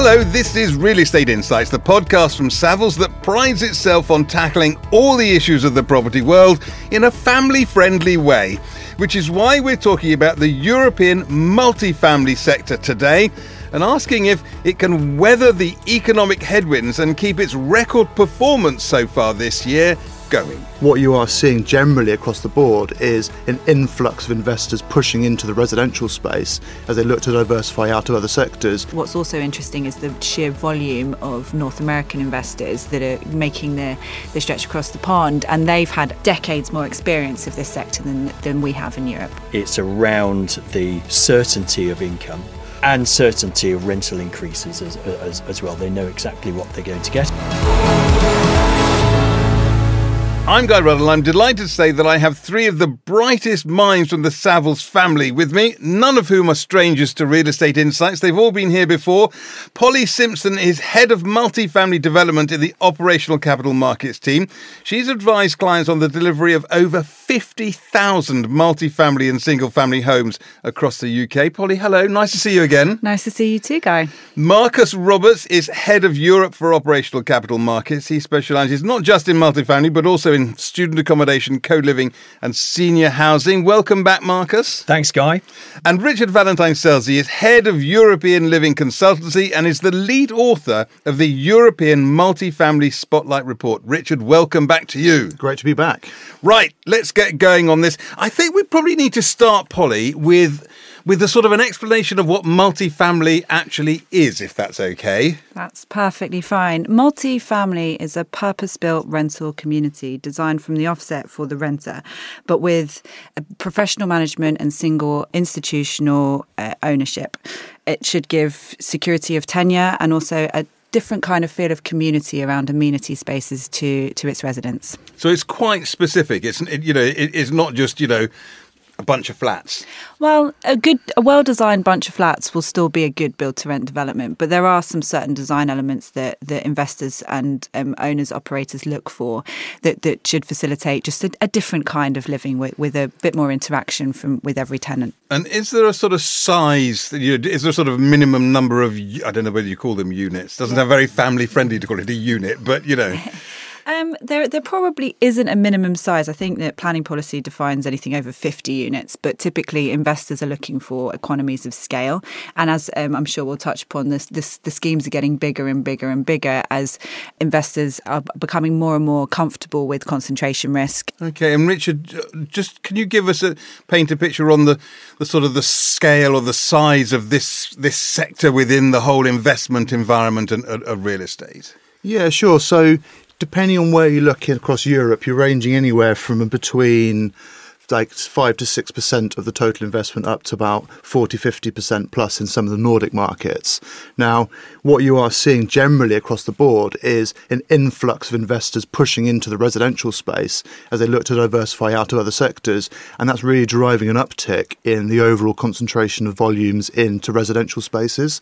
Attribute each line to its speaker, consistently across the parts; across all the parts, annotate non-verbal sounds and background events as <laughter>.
Speaker 1: Hello, this is Real Estate Insights, the podcast from Savills that prides itself on tackling all the issues of the property world in a family friendly way, which is why we're talking about the European multifamily sector today and asking if it can weather the economic headwinds and keep its record performance so far this year going.
Speaker 2: What you are seeing generally across the board is an influx of investors pushing into the residential space as they look to diversify out of other sectors.
Speaker 3: What's also interesting is the sheer volume of North American investors that are making the, the stretch across the pond, and they've had decades more experience of this sector than, than we have in Europe.
Speaker 4: It's around the certainty of income and certainty of rental increases as, as, as well. They know exactly what they're going to get.
Speaker 1: I'm Guy Ruddle. I'm delighted to say that I have three of the brightest minds from the Savills family with me, none of whom are strangers to real estate insights. They've all been here before. Polly Simpson is head of multifamily development in the operational capital markets team. She's advised clients on the delivery of over 50,000 multifamily and single family homes across the UK. Polly, hello. Nice to see you again.
Speaker 3: Nice to see you too, Guy.
Speaker 1: Marcus Roberts is head of Europe for operational capital markets. He specialises not just in multifamily, but also in student accommodation, co living, and senior housing. Welcome back, Marcus.
Speaker 4: Thanks, Guy.
Speaker 1: And Richard Valentine Selsey is head of European Living Consultancy and is the lead author of the European Multifamily Spotlight Report. Richard, welcome back to you.
Speaker 2: Great to be back.
Speaker 1: Right, let's get going on this. I think we probably need to start, Polly, with with a sort of an explanation of what multifamily actually is, if that's okay.
Speaker 3: That's perfectly fine. Multifamily is a purpose built rental community designed from the offset for the renter, but with professional management and single institutional uh, ownership. It should give security of tenure and also a different kind of feel of community around amenity spaces to to its residents.
Speaker 1: So it's quite specific. It's you know it, it's not just you know a bunch of flats?
Speaker 3: Well, a good, a well-designed bunch of flats will still be a good build-to-rent development, but there are some certain design elements that that investors and um, owners, operators look for that that should facilitate just a, a different kind of living with, with a bit more interaction from with every tenant.
Speaker 1: And is there a sort of size? You know, is there a sort of minimum number of? I don't know whether you call them units. Doesn't yeah. sound very family-friendly to call it a unit, but you know. <laughs>
Speaker 3: Um, there, there probably isn't a minimum size. I think that planning policy defines anything over 50 units, but typically investors are looking for economies of scale. And as um, I'm sure we'll touch upon, this, this, the schemes are getting bigger and bigger and bigger as investors are becoming more and more comfortable with concentration risk.
Speaker 1: Okay, and Richard, just can you give us a paint a picture on the, the sort of the scale or the size of this this sector within the whole investment environment and, of real estate?
Speaker 2: Yeah, sure. So depending on where you're looking across Europe, you're ranging anywhere from between like 5 to 6% of the total investment up to about 40 50% plus in some of the Nordic markets. Now, what you are seeing generally across the board is an influx of investors pushing into the residential space as they look to diversify out of other sectors, and that's really driving an uptick in the overall concentration of volumes into residential spaces.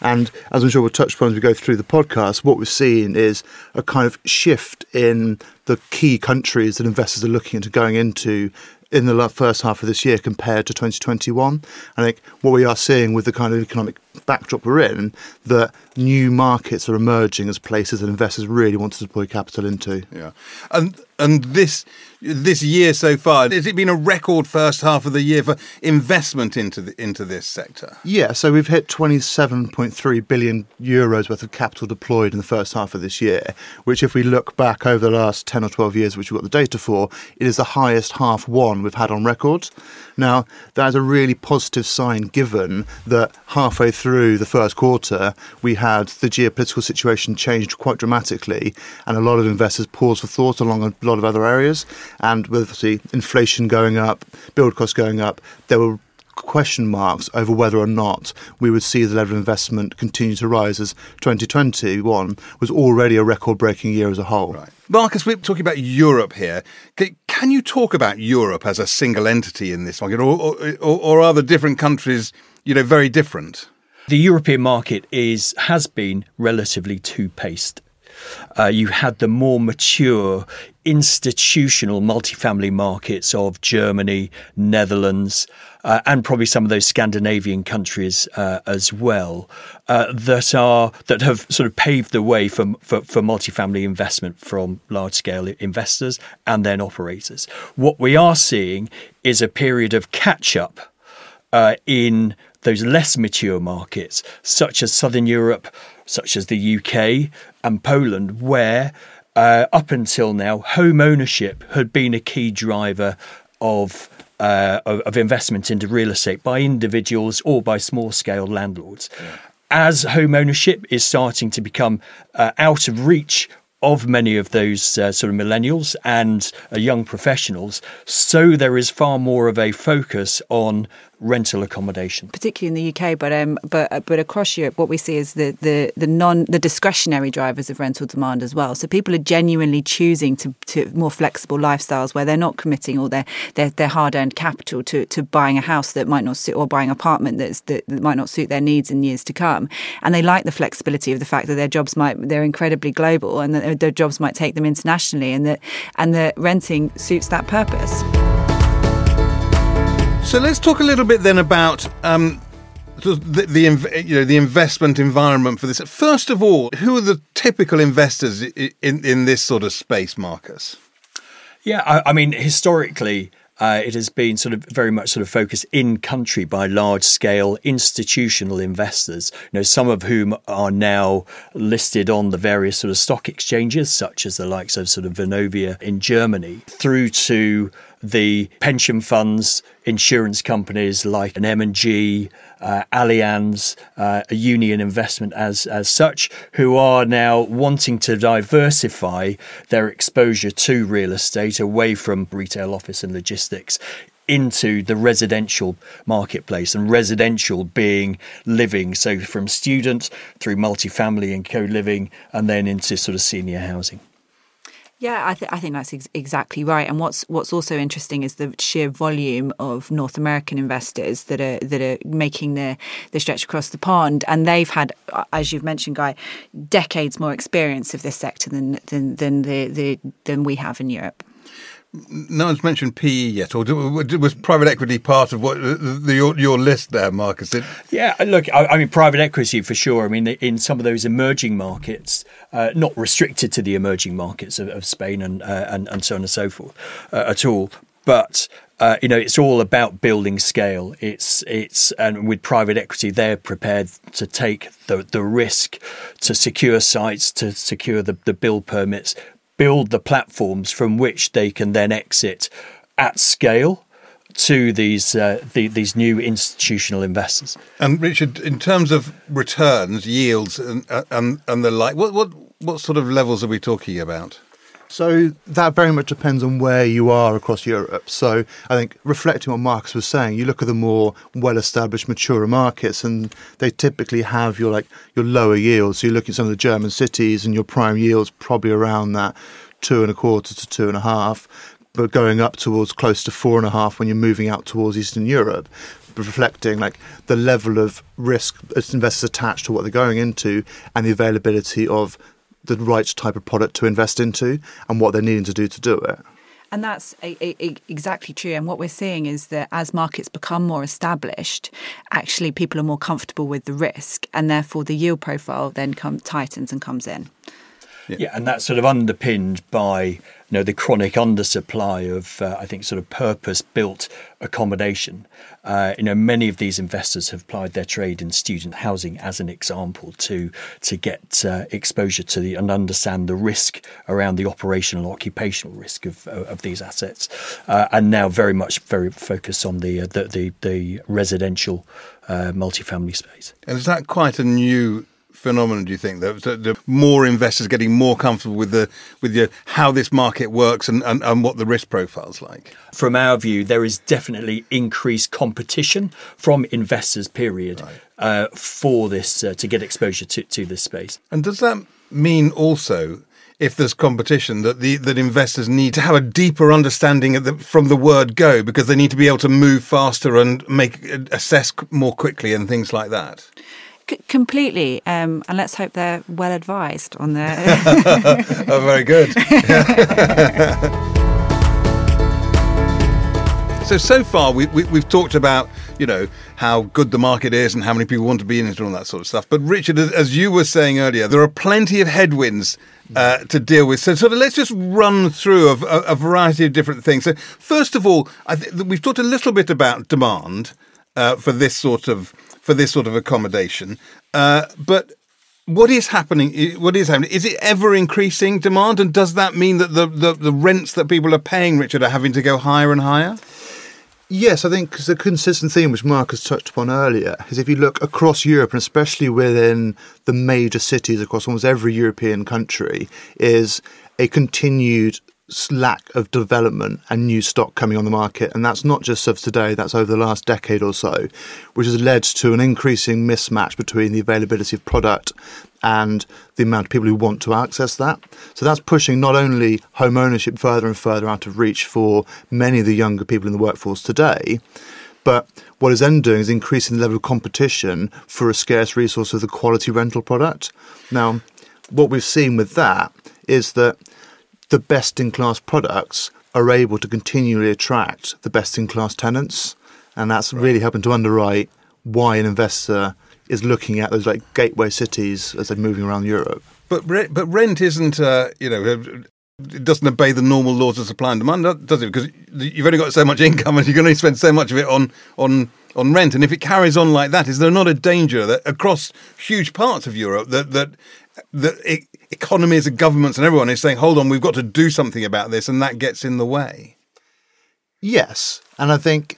Speaker 2: And as I'm sure we'll touch upon as we go through the podcast, what we're seeing is a kind of shift in the key countries that investors are looking into going into in the first half of this year compared to 2021. I think what we are seeing with the kind of economic backdrop we're in, that new markets are emerging as places that investors really want to deploy capital into.
Speaker 1: Yeah, and and this this year so far has it been a record first half of the year for investment into the, into this sector?
Speaker 2: Yeah, so we've hit 27.3 billion euros worth of capital deployed in the first half of this year, which if we look back over the last 10 or 12 years, which we've got the data for, it is the highest half one we've had on record. Now, that is a really positive sign given that halfway through the first quarter, we had the geopolitical situation changed quite dramatically, and a lot of investors paused for thought along a lot of other areas. And with obviously inflation going up, build costs going up, there were question marks over whether or not we would see the level of investment continue to rise as 2021 was already a record breaking year as a whole.
Speaker 1: Right. Marcus, we're talking about Europe here. Can you talk about Europe as a single entity in this market, or, or, or are the different countries, you know, very different?
Speaker 4: The European market is has been relatively two paced. Uh, you had the more mature institutional multifamily markets of Germany, Netherlands, uh, and probably some of those Scandinavian countries uh, as well uh, that are that have sort of paved the way for, for, for multifamily investment from large scale investors and then operators. What we are seeing is a period of catch up uh, in those less mature markets, such as Southern Europe, such as the UK and Poland, where uh, up until now, home ownership had been a key driver of, uh, of, investment into real estate by individuals or by small scale landlords. Yeah. As home ownership is starting to become uh, out of reach of many of those uh, sort of millennials and uh, young professionals, so there is far more of a focus on rental accommodation,
Speaker 3: particularly in the UK, but um, but uh, but across Europe, what we see is the the the non the discretionary drivers of rental demand as well. So people are genuinely choosing to, to more flexible lifestyles where they're not committing all their their, their hard earned capital to, to buying a house that might not suit or buying an apartment that's that, that might not suit their needs in years to come, and they like the flexibility of the fact that their jobs might they're incredibly global and that their jobs might take them internationally, and that and that renting suits that purpose.
Speaker 1: So let's talk a little bit then about um, the, the, you know the investment environment for this. First of all, who are the typical investors in in this sort of space, Marcus?
Speaker 4: Yeah, I, I mean historically. Uh, it has been sort of very much sort of focused in country by large scale institutional investors, you know, some of whom are now listed on the various sort of stock exchanges, such as the likes of sort of Vonovia in Germany, through to the pension funds, insurance companies like an M&G, uh, Allianz, uh, a union investment as as such, who are now wanting to diversify their exposure to real estate away from retail, office, and logistics into the residential marketplace and residential being living so from student through multifamily and co-living and then into sort of senior housing
Speaker 3: yeah, I, th- I think that's ex- exactly right. And what's what's also interesting is the sheer volume of North American investors that are that are making the the stretch across the pond, and they've had, as you've mentioned, Guy, decades more experience of this sector than than than the, the than we have in Europe
Speaker 1: no one's mentioned PE yet, or was private equity part of what the, your, your list there, Marcus? It...
Speaker 4: Yeah, look, I, I, mean, private equity for sure. I mean, in some of those emerging markets, uh, not restricted to the emerging markets of, of Spain and, uh, and, and so on and so forth uh, at all, but uh, you know, it's all about building scale. It's it's and with private equity, they're prepared to take the the risk to secure sites, to secure the the build permits, build the platforms from which they can then exit at scale to these uh, the, these new institutional investors.
Speaker 1: And Richard, in terms of returns, yields, and and, and the like, what what what sort of levels are we talking about?
Speaker 2: So that very much depends on where you are across Europe. So I think reflecting on what Marcus was saying, you look at the more well-established, mature markets, and they typically have your like your lower yields. So you look at some of the German cities, and your prime yields probably around that two and a quarter to two and a half, but going up towards close to four and a half when you're moving out towards Eastern Europe reflecting like the level of risk investors attached to what they're going into and the availability of the right type of product to invest into and what they're needing to do to do it.
Speaker 3: And that's a, a, a, exactly true. And what we're seeing is that as markets become more established, actually people are more comfortable with the risk, and therefore the yield profile then come, tightens and comes in.
Speaker 4: Yeah. yeah. and that's sort of underpinned by you know the chronic undersupply of uh, I think sort of purpose-built accommodation. Uh, you know, many of these investors have applied their trade in student housing as an example to to get uh, exposure to the and understand the risk around the operational occupational risk of of these assets, uh, and now very much very focused on the uh, the, the, the residential uh, multifamily space.
Speaker 1: And is that quite a new phenomenon do you think that the more investors getting more comfortable with the with the, how this market works and, and, and what the risk profile's like?
Speaker 4: From our view there is definitely increased competition from investors period right. uh, for this uh, to get exposure to, to this space.
Speaker 1: And does that mean also if there's competition that the that investors need to have a deeper understanding the, from the word go because they need to be able to move faster and make assess more quickly and things like that
Speaker 3: c- completely. Um, and let's hope they're well advised on their. <laughs>
Speaker 1: oh, very good. <laughs> so so far we, we we've talked about you know how good the market is and how many people want to be in it and all that sort of stuff. But Richard, as, as you were saying earlier, there are plenty of headwinds uh, to deal with. So sort of let's just run through a, a, a variety of different things. So first of all, I th- we've talked a little bit about demand uh, for this sort of for this sort of accommodation, uh, but what is happening? What is happening? Is it ever increasing demand, and does that mean that the, the, the rents that people are paying, Richard, are having to go higher and higher?
Speaker 2: Yes, I think the consistent theme which Mark has touched upon earlier is if you look across Europe and especially within the major cities across almost every European country, is a continued lack of development and new stock coming on the market. And that's not just of today, that's over the last decade or so, which has led to an increasing mismatch between the availability of product and the amount of people who want to access that. So that's pushing not only home ownership further and further out of reach for many of the younger people in the workforce today, but what is then doing is increasing the level of competition for a scarce resource of the quality rental product. Now, what we've seen with that is that the best in class products are able to continually attract the best in class tenants. And that's right. really helping to underwrite why an investor is looking at those like gateway cities as they're moving around Europe.
Speaker 1: But but rent isn't uh, you know it doesn't obey the normal laws of supply and demand, does it? Because you've only got so much income and you can only spend so much of it on on on rent. And if it carries on like that, is there not a danger that across huge parts of Europe that that the economies and governments and everyone is saying, "Hold on, we've got to do something about this," and that gets in the way.
Speaker 2: Yes, and I think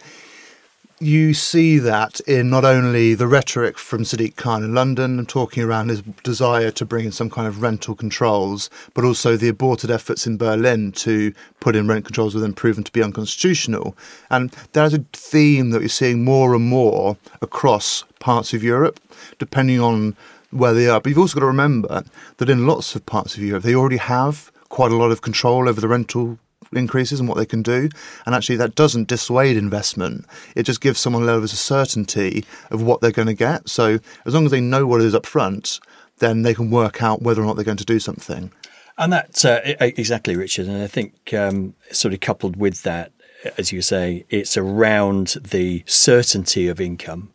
Speaker 2: you see that in not only the rhetoric from Sadiq Khan in London and talking around his desire to bring in some kind of rental controls, but also the aborted efforts in Berlin to put in rent controls were then proven to be unconstitutional. And there's a theme that you're seeing more and more across parts of Europe, depending on where they are. But you've also got to remember that in lots of parts of Europe, they already have quite a lot of control over the rental increases and what they can do. And actually, that doesn't dissuade investment. It just gives someone a level of certainty of what they're going to get. So as long as they know what it is up front, then they can work out whether or not they're going to do something.
Speaker 4: And that's uh, exactly, Richard. And I think um, sort of coupled with that, as you say, it's around the certainty of income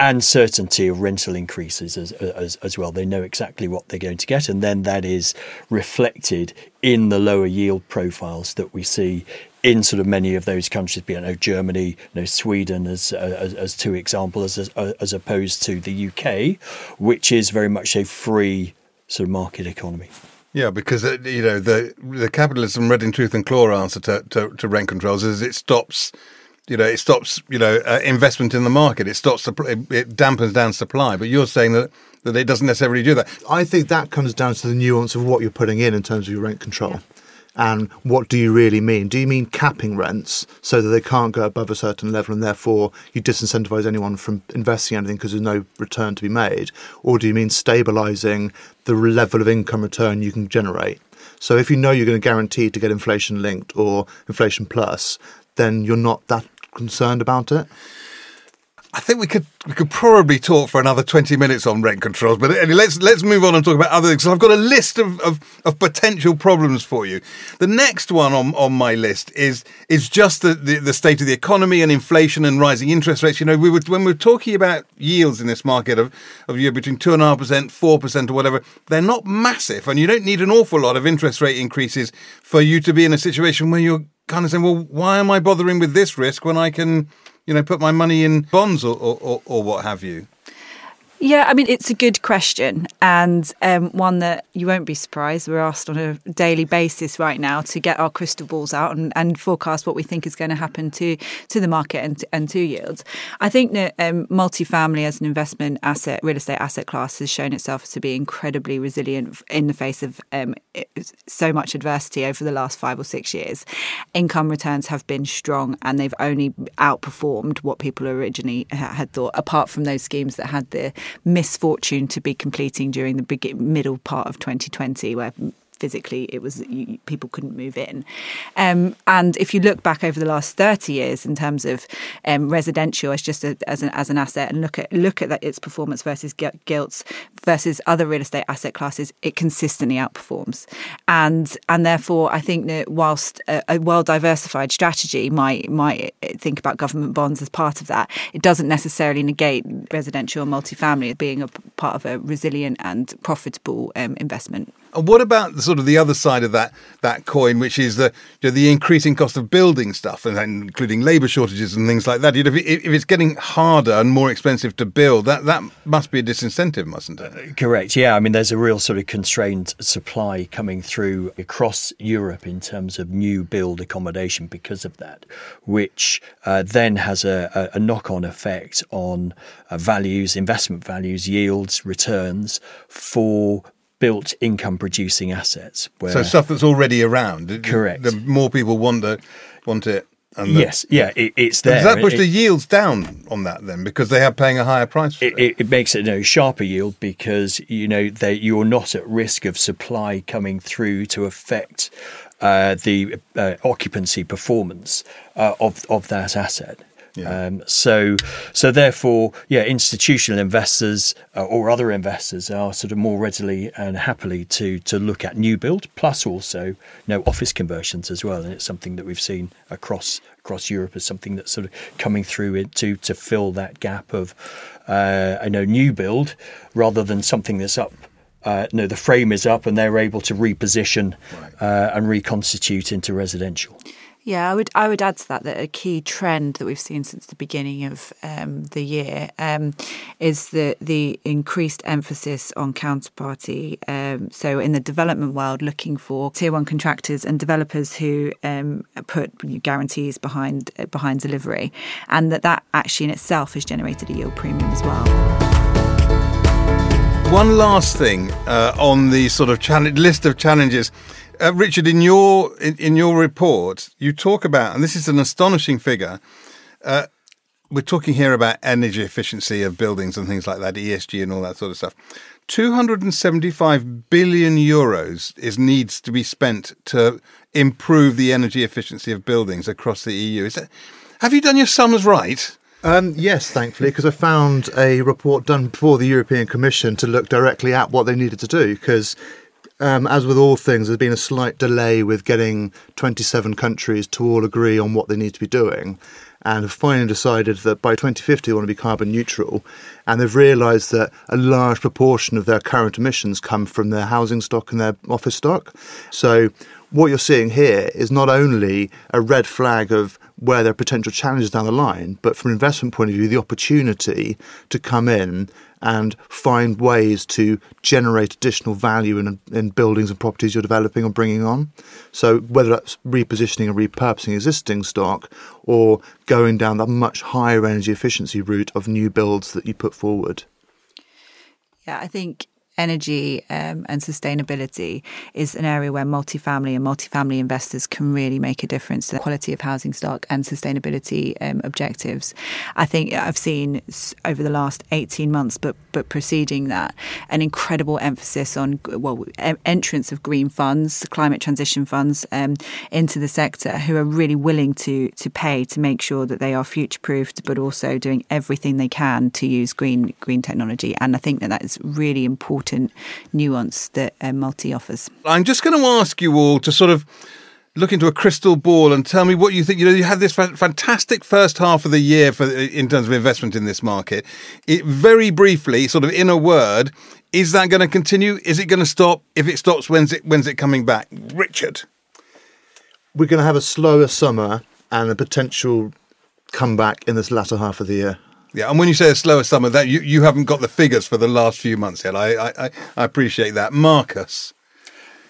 Speaker 4: and certainty of rental increases as, as, as, well. They know exactly what they're going to get, and then that is reflected in the lower yield profiles that we see in sort of many of those countries, be it know, Germany, you know, Sweden as, as, as two examples, as, as opposed to the UK, which is very much a free sort of market economy.
Speaker 1: Yeah, because uh, you know the the capitalism red in tooth and claw answer to, to, to rent controls is it stops you know, it stops, you know, uh, investment in the market. It stops, it dampens down supply. But you're saying that that it doesn't necessarily do that.
Speaker 2: I think that comes down to the nuance of what you're putting in in terms of your rent control. Yeah. And what do you really mean? Do you mean capping rents so that they can't go above a certain level and therefore you disincentivize anyone from investing anything because there's no return to be made? Or do you mean stabilizing the level of income return you can generate? So if you know you're going to guarantee to get inflation linked or inflation plus, then you're not that concerned about it?
Speaker 1: I think we could we could probably talk for another twenty minutes on rent controls, but anyway, let's let's move on and talk about other things. So I've got a list of, of, of, potential problems for you. The next one on, on my list is is just the, the, the, state of the economy and inflation and rising interest rates. You know, we were when we are talking about yields in this market of of you between two and a half percent, four percent, or whatever, they're not massive, and you don't need an awful lot of interest rate increases for you to be in a situation where you're kind of saying, well, why am I bothering with this risk when I can, you know, put my money in bonds or, or, or what have you?
Speaker 3: Yeah, I mean, it's a good question and um, one that you won't be surprised. We're asked on a daily basis right now to get our crystal balls out and, and forecast what we think is going to happen to, to the market and, and to yields. I think that um, multifamily as an investment asset, real estate asset class, has shown itself to be incredibly resilient in the face of um, so much adversity over the last five or six years. Income returns have been strong and they've only outperformed what people originally had thought, apart from those schemes that had the misfortune to be completing during the middle part of 2020, where physically it was you, people couldn't move in. Um, and if you look back over the last thirty years in terms of um, residential as just a, as an as an asset and look at look at that, its performance versus gilts versus other real estate asset classes, it consistently outperforms. And and therefore, I think that whilst a, a well diversified strategy might might think about government bonds as part of that, it doesn't necessarily negate residential and multifamily being a part of a resilient and profitable um, investment.
Speaker 1: And what about the sort of the other side of that that coin, which is the you know, the increasing cost of building stuff, and including labour shortages and things like that? You know, if, if, it's getting harder and more expensive to build, that that must be a disincentive, mustn't it?
Speaker 4: Uh, correct. Yeah. I mean, there's a real sort of constrained supply coming through across Europe in terms of new build accommodation because of that, which uh, then has a, a knock-on effect on uh, values, investment values, yields, returns for built income producing assets.
Speaker 1: so stuff that's already around.
Speaker 4: Correct.
Speaker 1: The more people want to want it.
Speaker 4: The, yes, yeah, it, it's there.
Speaker 1: Does that push it, the yields down on that then because they are paying a higher price? For
Speaker 4: it, it. it makes it a you know, sharper yield because you know they, you're not at risk of supply coming through to affect uh, the uh, occupancy performance uh, of of that asset. Yeah. Um, so, so therefore, yeah, institutional investors uh, or other investors are sort of more readily and happily to to look at new build, plus also you know office conversions as well, and it's something that we've seen across across Europe as something that's sort of coming through to to fill that gap of uh, I know new build rather than something that's up uh, no, the frame is up and they're able to reposition right. uh, and reconstitute into residential.
Speaker 3: Yeah, I would I would add to that that a key trend that we've seen since the beginning of um, the year um, is the the increased emphasis on counterparty. Um, so in the development world, looking for tier one contractors and developers who um, put guarantees behind behind delivery, and that that actually in itself has generated a yield premium as well.
Speaker 1: One last thing uh, on the sort of list of challenges uh, Richard, in your in, in, your report, you talk about, and this is an astonishing figure. Uh, we're talking here about energy efficiency of buildings and things like that, ESG and all that sort of stuff. 275 billion euros is needs to be spent to improve the energy efficiency of buildings across the EU. Is that, have you done your sums right?
Speaker 2: Um, yes, thankfully, because I found a report done before the European Commission to look directly at what they needed to do. Because um, as with all things, there's been a slight delay with getting 27 countries to all agree on what they need to be doing, and have finally decided that by 2050 they want to be carbon neutral. And they've realised that a large proportion of their current emissions come from their housing stock and their office stock. So what you're seeing here is not only a red flag of where there are potential challenges down the line, but from an investment point of view, the opportunity to come in and find ways to generate additional value in, in buildings and properties you're developing or bringing on. So whether that's repositioning and repurposing existing stock or going down the much higher energy efficiency route of new builds that you put forward.
Speaker 3: Yeah, I think energy um, and sustainability is an area where multifamily and multifamily investors can really make a difference to the quality of housing stock and sustainability um, objectives. I think I've seen over the last 18 months, but but preceding that, an incredible emphasis on well entrance of green funds, climate transition funds um, into the sector, who are really willing to to pay to make sure that they are future proofed, but also doing everything they can to use green green technology. And I think that that is really important important nuance that uh, multi offers.
Speaker 1: I'm just going to ask you all to sort of look into a crystal ball and tell me what you think. You know, you had this fantastic first half of the year for in terms of investment in this market. It very briefly, sort of in a word, is that going to continue? Is it going to stop? If it stops, when's it when's it coming back? Richard,
Speaker 2: we're going to have a slower summer and a potential comeback in this latter half of the year.
Speaker 1: Yeah, and when you say a slower summer, that you, you haven't got the figures for the last few months yet. I I, I appreciate that, Marcus.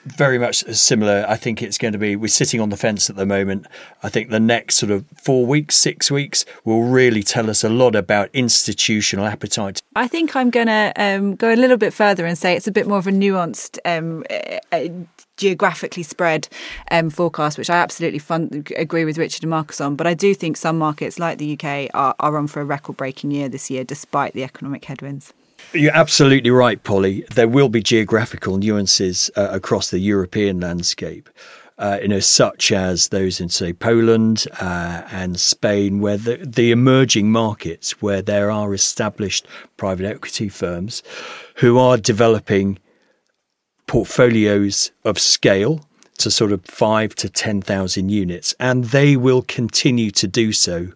Speaker 4: Very much similar. I think it's going to be. We're sitting on the fence at the moment. I think the next sort of four weeks, six weeks will really tell us a lot about institutional appetite.
Speaker 3: I think I'm going to um, go a little bit further and say it's a bit more of a nuanced um, geographically spread um, forecast, which I absolutely fun- agree with Richard and Marcus on. But I do think some markets like the UK are, are on for a record breaking year this year, despite the economic headwinds.
Speaker 4: You're absolutely right, Polly. There will be geographical nuances uh, across the European landscape. Uh, you know, such as those in say Poland uh, and Spain, where the, the emerging markets where there are established private equity firms who are developing portfolios of scale to sort of five to 10,000 units, and they will continue to do so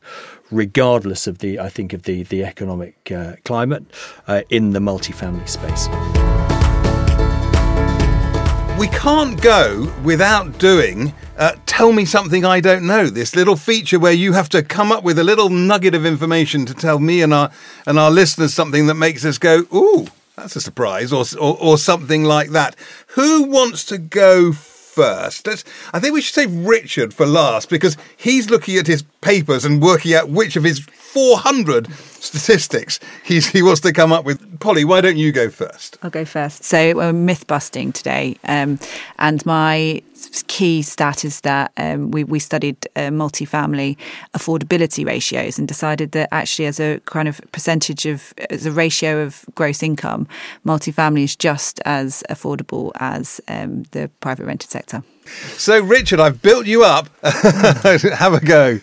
Speaker 4: regardless of the, I think, of the, the economic uh, climate uh, in the multifamily space.
Speaker 1: We can't go without doing uh, Tell Me Something I Don't Know, this little feature where you have to come up with a little nugget of information to tell me and our, and our listeners something that makes us go, ooh, that's a surprise, or, or, or something like that. Who wants to go. Let's, I think we should save Richard for last because he's looking at his papers and working out which of his 400 statistics he's, he wants to come up with. Polly, why don't you go first?
Speaker 3: I'll go first. So we're myth busting today, um, and my key stat is that um, we, we studied uh, multifamily affordability ratios and decided that actually, as a kind of percentage of as a ratio of gross income, multifamily is just as affordable as um, the private rented sector.
Speaker 1: So, Richard, I've built you up. <laughs> Have a go.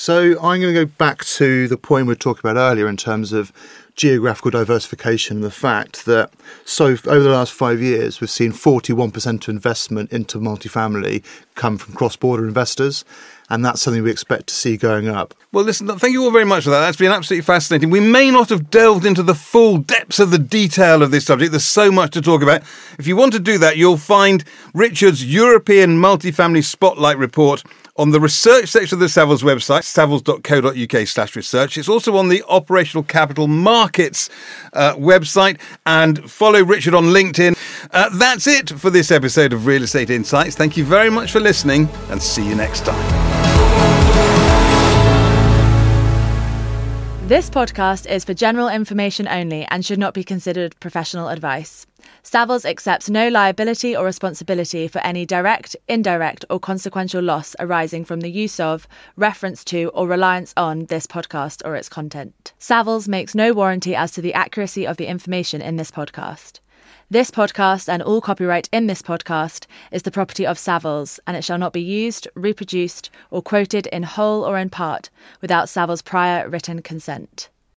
Speaker 2: So I'm going to go back to the point we were talking about earlier in terms of geographical diversification and the fact that so over the last five years we've seen 41% of investment into multifamily come from cross-border investors and that's something we expect to see going up.
Speaker 1: Well, listen, thank you all very much for that. That's been absolutely fascinating. We may not have delved into the full depths of the detail of this subject. There's so much to talk about. If you want to do that, you'll find Richard's European Multifamily Spotlight report on the research section of the Savills website, savills.co.uk slash research. It's also on the Operational Capital Markets uh, website and follow Richard on LinkedIn. Uh, that's it for this episode of Real Estate Insights. Thank you very much for listening and see you next time.
Speaker 5: This podcast is for general information only and should not be considered professional advice. Savills accepts no liability or responsibility for any direct, indirect, or consequential loss arising from the use of, reference to, or reliance on this podcast or its content. Savills makes no warranty as to the accuracy of the information in this podcast. This podcast and all copyright in this podcast is the property of Savills, and it shall not be used, reproduced, or quoted in whole or in part without Savills' prior written consent.